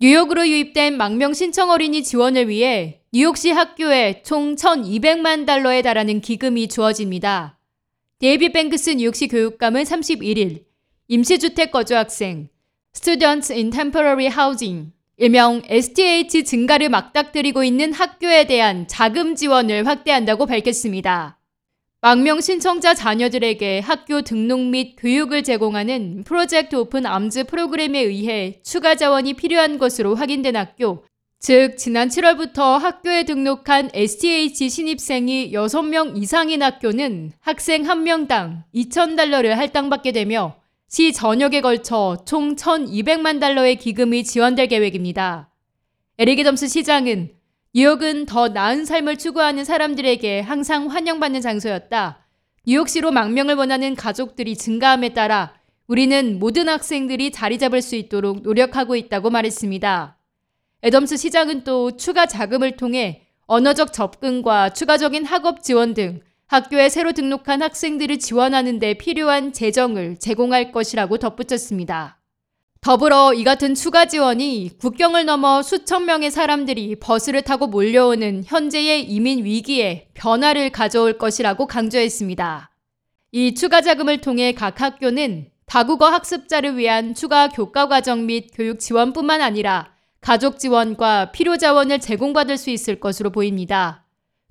뉴욕으로 유입된 망명 신청 어린이 지원을 위해 뉴욕시 학교에 총 1,200만 달러에 달하는 기금이 주어집니다. 데이빗 뱅크스 뉴욕시 교육감은 31일 임시주택 거주 학생, Students in Temporary Housing, 일명 STH 증가를 맞닥뜨리고 있는 학교에 대한 자금 지원을 확대한다고 밝혔습니다. 망명 신청자 자녀들에게 학교 등록 및 교육을 제공하는 Project Open Arms 프로그램에 의해 추가 자원이 필요한 것으로 확인된 학교, 즉 지난 7월부터 학교에 등록한 STH 신입생이 6명 이상인 학교는 학생 1명당 2,000달러를 할당받게 되며 시 전역에 걸쳐 총 1,200만 달러의 기금이 지원될 계획입니다. 에리게덤스 시장은 뉴욕은 더 나은 삶을 추구하는 사람들에게 항상 환영받는 장소였다. 뉴욕시로 망명을 원하는 가족들이 증가함에 따라 우리는 모든 학생들이 자리 잡을 수 있도록 노력하고 있다고 말했습니다. 애덤스 시장은 또 추가 자금을 통해 언어적 접근과 추가적인 학업 지원 등 학교에 새로 등록한 학생들을 지원하는 데 필요한 재정을 제공할 것이라고 덧붙였습니다. 더불어 이 같은 추가 지원이 국경을 넘어 수천 명의 사람들이 버스를 타고 몰려오는 현재의 이민 위기에 변화를 가져올 것이라고 강조했습니다. 이 추가 자금을 통해 각 학교는 다국어 학습자를 위한 추가 교과 과정 및 교육 지원뿐만 아니라 가족 지원과 필요 자원을 제공받을 수 있을 것으로 보입니다.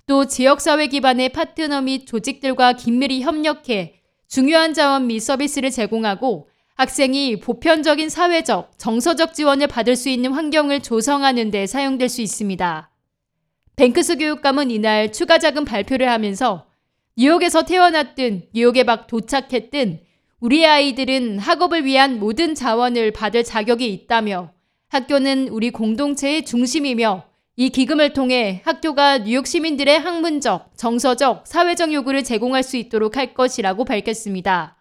또 지역사회 기반의 파트너 및 조직들과 긴밀히 협력해 중요한 자원 및 서비스를 제공하고 학생이 보편적인 사회적, 정서적 지원을 받을 수 있는 환경을 조성하는 데 사용될 수 있습니다. 뱅크스 교육감은 이날 추가 자금 발표를 하면서 뉴욕에서 태어났든 뉴욕에 막 도착했든 우리 아이들은 학업을 위한 모든 자원을 받을 자격이 있다며 학교는 우리 공동체의 중심이며 이 기금을 통해 학교가 뉴욕 시민들의 학문적, 정서적, 사회적 요구를 제공할 수 있도록 할 것이라고 밝혔습니다.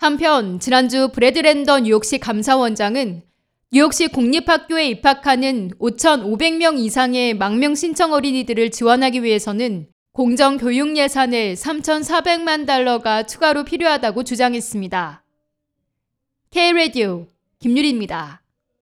한편 지난주 브래드 랜더 뉴욕시 감사원장은 뉴욕시 공립학교에 입학하는 5,500명 이상의 망명 신청 어린이들을 지원하기 위해서는 공정 교육 예산에 3,400만 달러가 추가로 필요하다고 주장했습니다. K-Radio 김유리입니다.